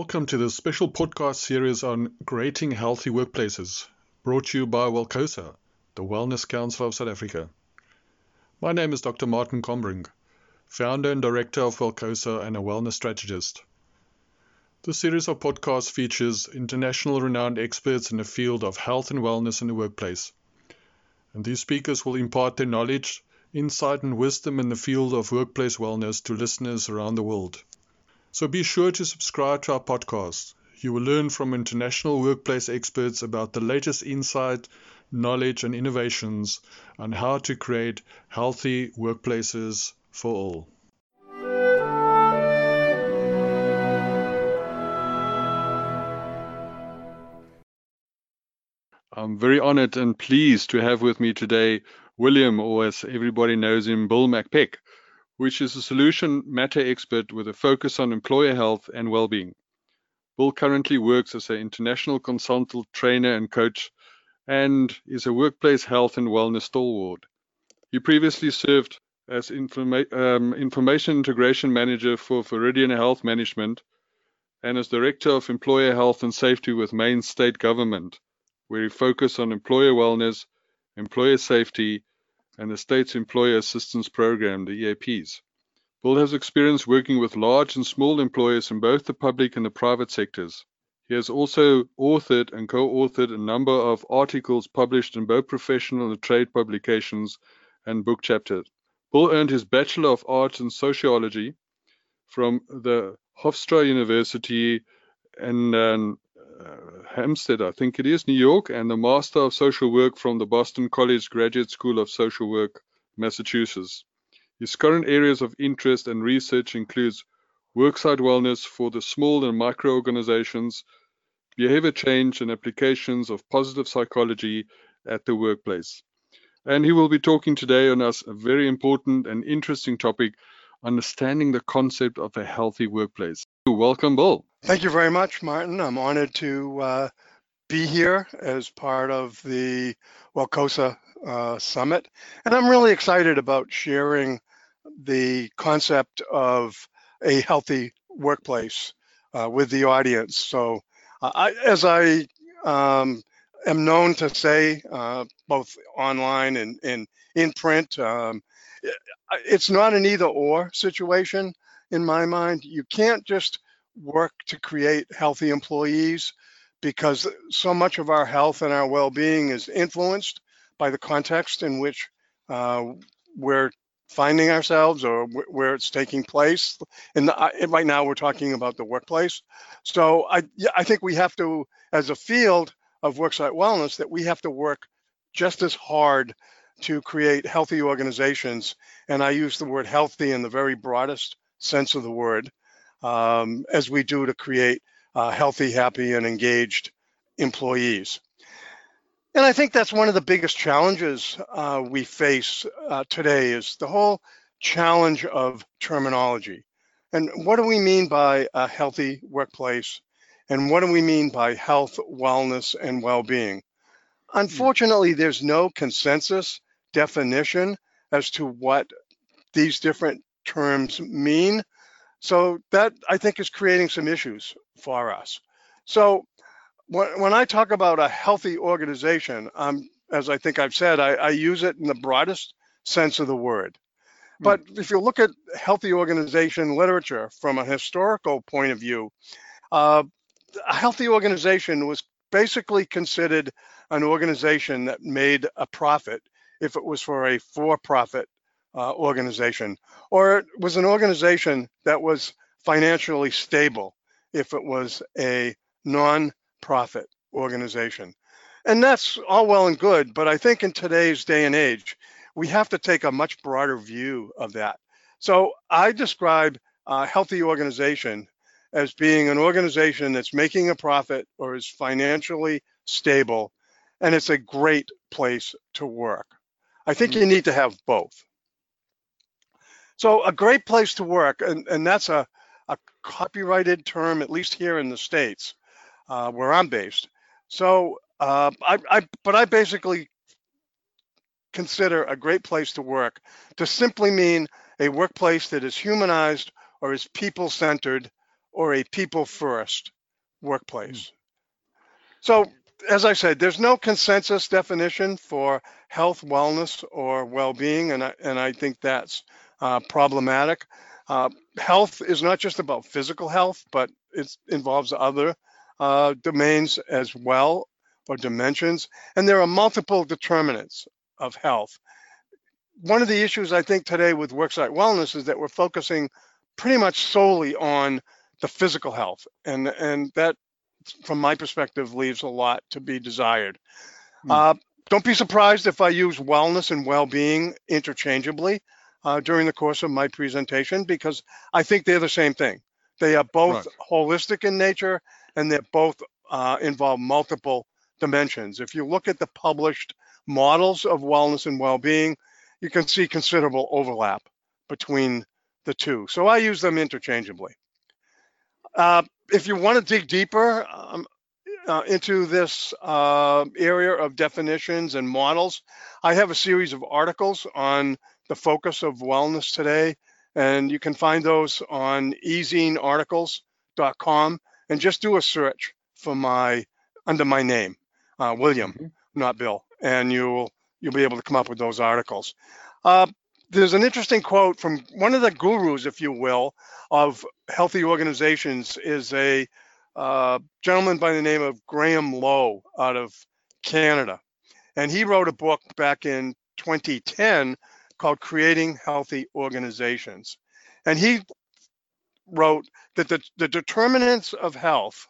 Welcome to this special podcast series on creating healthy workplaces, brought to you by Welcosa, the Wellness Council of South Africa. My name is Dr. Martin Combrink, founder and director of Welcosa and a wellness strategist. This series of podcasts features international renowned experts in the field of health and wellness in the workplace. And these speakers will impart their knowledge, insight, and wisdom in the field of workplace wellness to listeners around the world. So be sure to subscribe to our podcast. You will learn from international workplace experts about the latest insight, knowledge, and innovations on how to create healthy workplaces for all. I'm very honored and pleased to have with me today William, or as everybody knows him, Bill McPeck which is a solution matter expert with a focus on employer health and well-being. Bill currently works as an international consultant, trainer, and coach, and is a workplace health and wellness stalwart. He previously served as informa- um, information integration manager for Viridian Health Management and as director of employer health and safety with Maine State Government, where he focused on employer wellness, employer safety, and the state's Employer Assistance Program, the EAPs. Bill has experience working with large and small employers in both the public and the private sectors. He has also authored and co-authored a number of articles published in both professional and trade publications and book chapters. Bill earned his Bachelor of Arts in Sociology from the Hofstra University in um, Uh, Hempstead, I think it is, New York, and the Master of Social Work from the Boston College Graduate School of Social Work, Massachusetts. His current areas of interest and research includes worksite wellness for the small and micro organizations, behavior change and applications of positive psychology at the workplace. And he will be talking today on us a very important and interesting topic, understanding the concept of a healthy workplace. Welcome, Bill. Thank you very much, Martin. I'm honored to uh, be here as part of the Welcosa uh, Summit. And I'm really excited about sharing the concept of a healthy workplace uh, with the audience. So, uh, I, as I um, am known to say, uh, both online and, and in print, um, it's not an either or situation in my mind. You can't just work to create healthy employees because so much of our health and our well-being is influenced by the context in which uh, we're finding ourselves or where it's taking place. And right now we're talking about the workplace. So I, I think we have to, as a field of worksite wellness, that we have to work just as hard to create healthy organizations. And I use the word healthy in the very broadest sense of the word um, as we do to create uh, healthy, happy, and engaged employees. And I think that's one of the biggest challenges uh, we face uh, today is the whole challenge of terminology. And what do we mean by a healthy workplace? And what do we mean by health, wellness, and well-being? Unfortunately, there's no consensus definition as to what these different terms mean. So that I think is creating some issues for us. So when, when I talk about a healthy organization, um, as I think I've said, I, I use it in the broadest sense of the word. Hmm. But if you look at healthy organization literature from a historical point of view, uh, a healthy organization was basically considered an organization that made a profit if it was for a for-profit uh, organization, or it was an organization that was financially stable if it was a non-profit organization. And that's all well and good, but I think in today's day and age, we have to take a much broader view of that. So I describe a healthy organization as being an organization that's making a profit or is financially stable, and it's a great place to work. I think you need to have both. So a great place to work, and, and that's a, a copyrighted term, at least here in the States, uh, where I'm based. So uh, I, I, but I basically consider a great place to work to simply mean a workplace that is humanized or is people-centered or a people first workplace. So, as I said, there's no consensus definition for health, wellness, or well being, and, I, and I think that's uh, problematic. Uh, health is not just about physical health, but it involves other uh, domains as well, or dimensions, and there are multiple determinants of health. One of the issues I think today with worksite wellness is that we're focusing pretty much solely on the physical health, and and that, from my perspective, leaves a lot to be desired. Mm. Don't be surprised if I use wellness and well-being interchangeably uh, during the course of my presentation because I think they're the same thing. They are both right. holistic in nature and they're both uh, involve multiple dimensions. If you look at the published models of wellness and well-being, you can see considerable overlap between the two. So I use them interchangeably. Uh, if you want to dig deeper um, uh, into this uh, area of definitions and models, I have a series of articles on the focus of wellness today, and you can find those on ezinearticles.com and just do a search for my under my name, uh, William, mm-hmm. not Bill, and you'll you'll be able to come up with those articles. Uh, there's an interesting quote from one of the gurus, if you will, of healthy organizations is a uh, gentleman by the name of Graham Lowe out of Canada. And he wrote a book back in 2010 called Creating Healthy Organizations. And he wrote that the, the determinants of health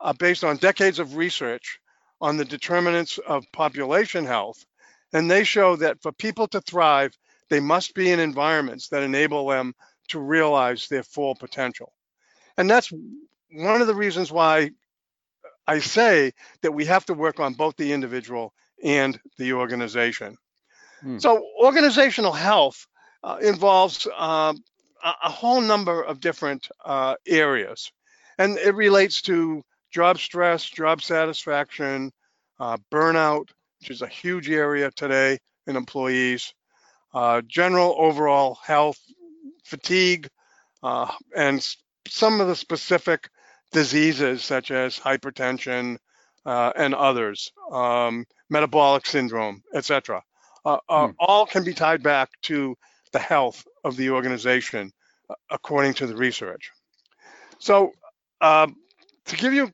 are based on decades of research on the determinants of population health. And they show that for people to thrive, they must be in environments that enable them to realize their full potential. And that's one of the reasons why I say that we have to work on both the individual and the organization. Hmm. So, organizational health uh, involves uh, a, whole number of different uh, areas, and it relates to job stress, job satisfaction, uh, burnout, which is a huge area today in employees, uh, general overall health, fatigue, uh, and some of the specific diseases such as hypertension uh, and others, um, metabolic syndrome, etc. Uh, uh, hmm. All can be tied back to the health of the organization, uh, according to the research. So, um, to give you,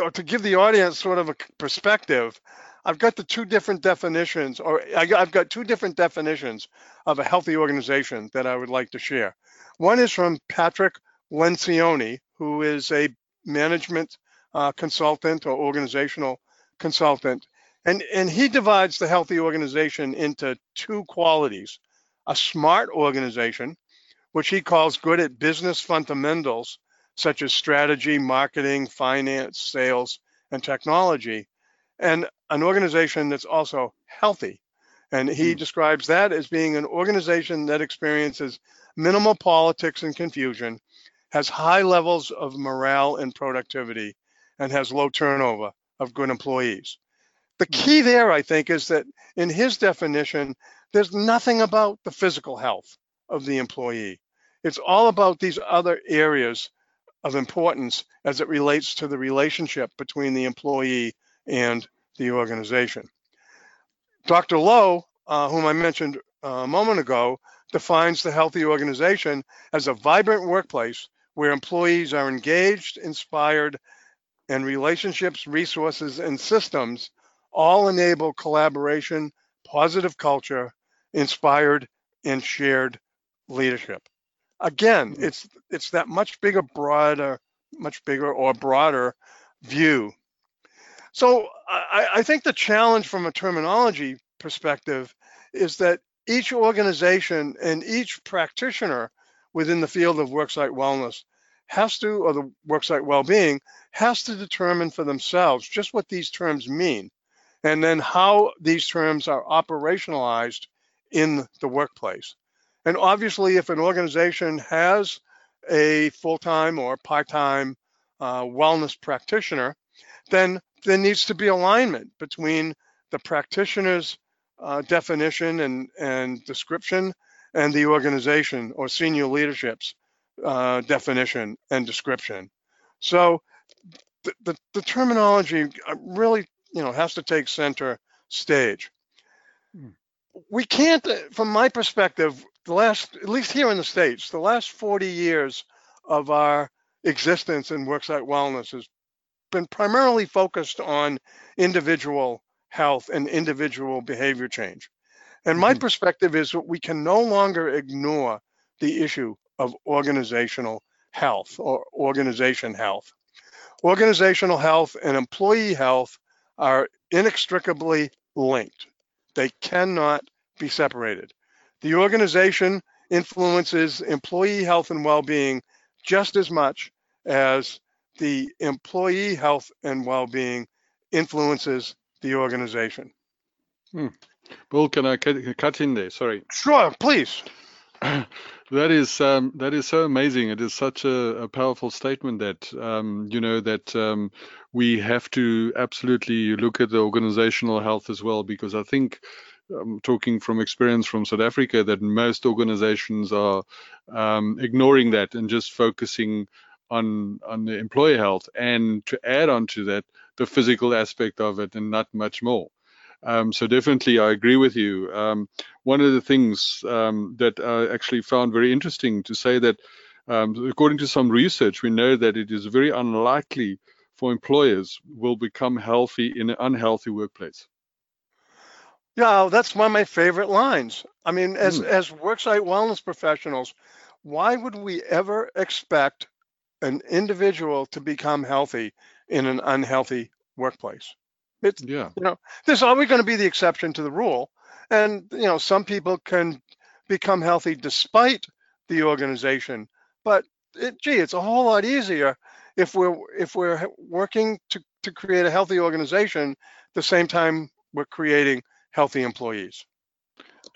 or to give the audience sort of a perspective, I've got the two different definitions, or I, have got two different definitions of a healthy organization that I would like to share. One is from Patrick Lencioni, who is a management uh, consultant or organizational consultant, and, and he divides the healthy organization into two qualities a smart organization, which he calls good at business fundamentals such as strategy, marketing, finance, sales, and technology, and an organization that's also healthy. And he mm. describes that as being an organization that experiences minimal politics and confusion, has high levels of morale and productivity, and has low turnover of good employees. The hmm. key there, I think, is that in his definition, there's nothing about the physical health of the employee. It's all about these other areas of importance as it relates to the relationship between the employee and the organization. Dr. Lowe, uh, whom I mentioned uh, a moment ago, defines the healthy organization as a vibrant workplace where employees are engaged, inspired, and relationships, resources, and systems all enable collaboration, positive culture, inspired, and shared leadership. Again, mm-hmm. it's it's that much bigger, broader, much bigger or broader view so I, I think the challenge from a terminology perspective is that each organization and each practitioner within the field of worksite wellness has to, or the worksite well-being, has to determine for themselves just what these terms mean, and then how these terms are operationalized in the workplace. And obviously, if an organization has a full-time or part-time uh, wellness practitioner, then there needs to be alignment between the practitioner's uh, definition and, and description and the organization or senior leadership's uh, definition and description. So the, the, the, terminology uh, really, you know, has to take center stage. Hmm. We can't, uh, from my perspective, the last, at least here in the States, the last 40 years of our existence in worksite wellness has been primarily focused on individual health and individual behavior change. And my mm-hmm. perspective is that we can no longer ignore the issue of organizational health or organization health. Organizational health and employee health are inextricably linked. They cannot be separated. The organization influences employee health and well-being just as much as the employee health and well-being influences the organization. Hmm. Bill, can I cut in there? Sorry. Sure, please. that is um, that is so amazing. It is such a, a powerful statement that um, you know that um, we have to absolutely look at the organizational health as well because I think I'm talking from experience from South Africa that most organizations are um, ignoring that and just focusing on on the employee health and to add on to that the physical aspect of it and not much more. Um, so definitely, I agree with you. Um, one of the things um, that I actually found very interesting to say that, um, according to some research, we know that it is very unlikely for employers will become healthy in an unhealthy workplace. Yeah, that's one of my favorite lines. I mean, as mm. as worksite wellness professionals, why would we ever expect an individual to become healthy in an unhealthy workplace? It's yeah. You know, there's always going to be the exception to the rule, and you know, some people can become healthy despite the organization. But it, gee, it's a whole lot easier if we're if we're working to to create a healthy organization. the same time, we're creating healthy employees.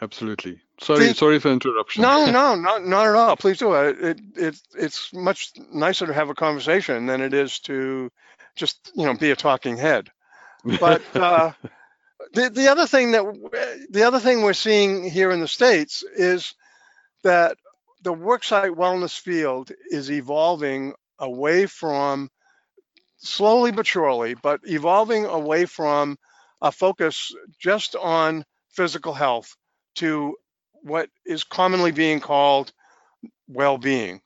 Absolutely. Sorry, the, sorry for interruption. No, no, not not at all. Please do it. It it it's much nicer to have a conversation than it is to just you know be a talking head. But uh, the the other thing that the other thing we're seeing here in the states is that the worksite wellness field is evolving away from slowly but surely, but evolving away from a focus just on physical health to what is commonly being called well-being.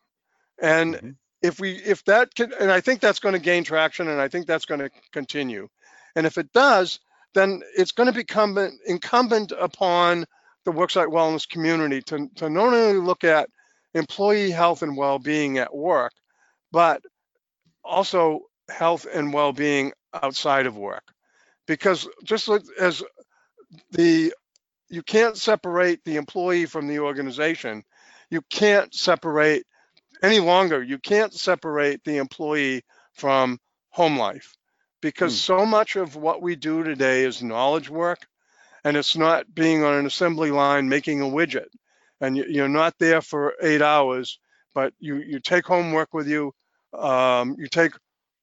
And mm-hmm. if we if that can and I think that's going to gain traction and I think that's going to continue. And if it does, then it's going to become incumbent upon the worksite wellness community to, to not only look at employee health and well-being at work, but also health and well-being outside of work. Because just as the you can't separate the employee from the organization. You can't separate any longer you can't separate the employee from home life because hmm. so much of what we do today is knowledge work and it's not being on an assembly line making a widget and you're not there for eight hours but you you take homework with you um, you take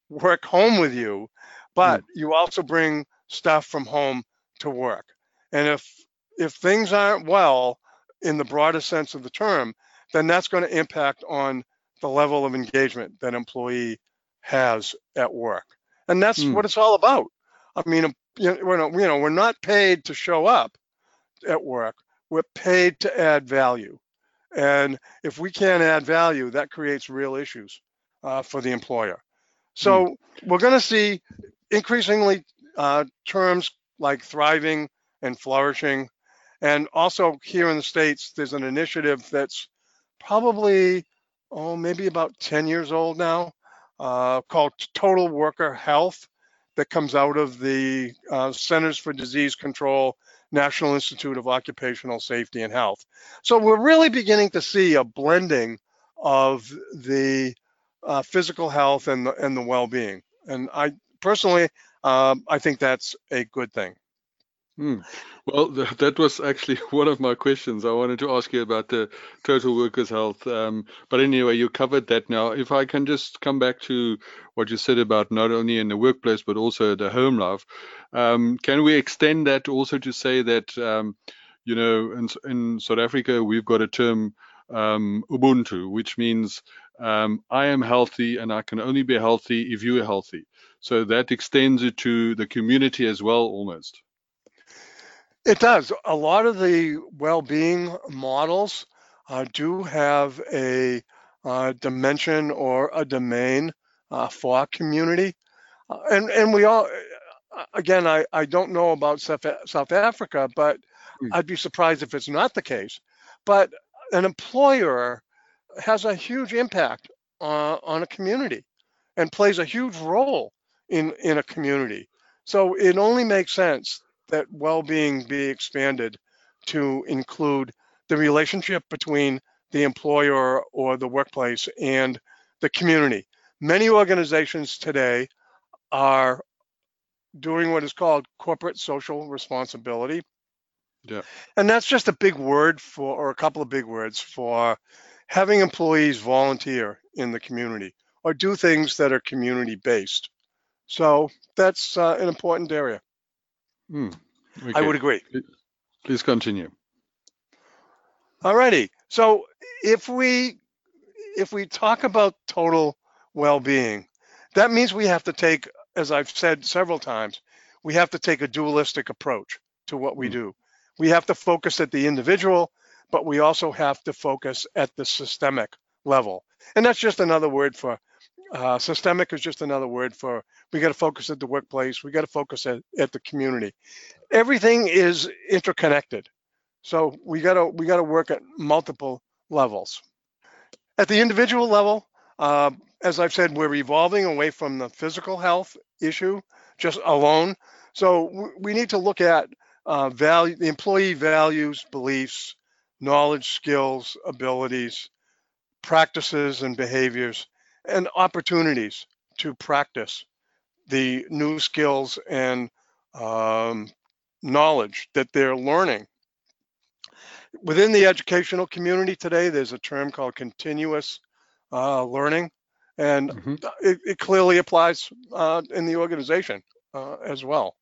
work home with you but mm. you also bring stuff from home to work. And if if things aren't well in the broadest sense of the term, then that's going to impact on the level of engagement that employee has at work. And that's mm. what it's all about. I mean, you know, we're not, you know, we're not paid to show up at work. We're paid to add value. And if we can't add value, that creates real issues uh, for the employer. So mm. we're going to see increasingly uh, terms like thriving and flourishing. And also here in the States, there's an initiative that's probably, oh, maybe about 10 years old now uh, called Total Worker Health that comes out of the uh, Centers for Disease Control, National Institute of Occupational Safety and Health. So we're really beginning to see a blending of the uh, physical health and the, and the well-being. And I personally, um, I think that's a good thing. Hmm. Well, th- that was actually one of my questions. I wanted to ask you about the total workers' health. Um, but anyway, you covered that now. If I can just come back to what you said about not only in the workplace, but also the home life, um, can we extend that also to say that, um, you know, in, in South Africa, we've got a term um, Ubuntu, which means um, I am healthy and I can only be healthy if you are healthy. So that extends it to the community as well, almost. It does. A lot of the well-being models uh, do have a uh, dimension or a domain uh, for community, uh, and and we all. Again, I, I don't know about South, South Africa, but mm. I'd be surprised if it's not the case. But an employer has a huge impact uh, on a community and plays a huge role in, in a community. So it only makes sense that well-being be expanded to include the relationship between the employer or the workplace and the community. Many organizations today are doing what is called corporate social responsibility. Yeah. And that's just a big word for, or a couple of big words for having employees volunteer in the community or do things that are community based. So that's uh, an important area. Mm, okay. I would agree. Please continue. Alrighty. So if we if we talk about total well-being, that means we have to take, as I've said several times, we have to take a dualistic approach to what we mm. do. We have to focus at the individual, but we also have to focus at the systemic level. And that's just another word for uh, systemic is just another word for we got to focus at the workplace, we got to focus at, at the community. Everything is interconnected. So we got to we got to work at multiple levels. At the individual level, uh, as I've said, we're evolving away from the physical health issue just alone. So we need to look at uh, value, the employee values, beliefs, knowledge, skills, abilities, practices, and behaviors, and opportunities to practice the new skills and um, knowledge that they're learning. Within the educational community today, there's a term called continuous uh, learning, and mm-hmm. it, it, clearly applies uh, in the organization uh, as well.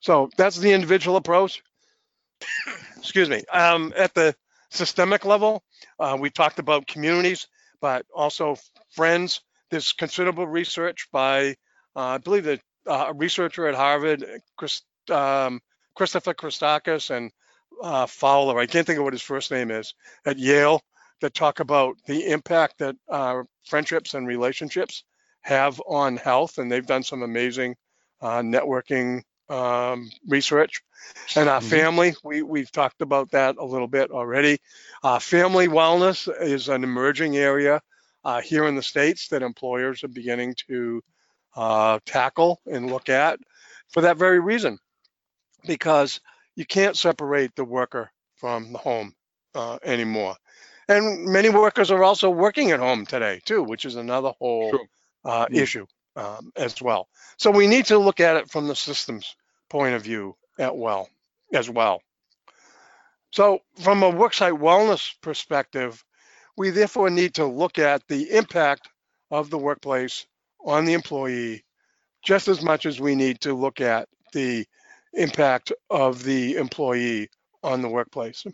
So that's the individual approach. Excuse me. Um, at the systemic level, uh, we talked about communities, but also friends. There's considerable research by, uh, I believe, that uh, a researcher at Harvard, Chris, um, Christopher Christakis and uh, Fowler. I can't think of what his first name is at Yale that talk about the impact that uh, friendships and relationships have on health, and they've done some amazing uh, networking um, research. And our mm-hmm. family, we, we've talked about that a little bit already. Uh, family wellness is an emerging area uh, here in the States that employers are beginning to uh, tackle and look at for that very reason, because you can't separate the worker from the home uh, anymore. And many workers are also working at home today too, which is another whole sure. uh, mm. issue um, as well. So we need to look at it from the systems point of view at well as well. So from a worksite wellness perspective, we therefore need to look at the impact of the workplace on the employee just as much as we need to look at the impact of the employee on the workplace.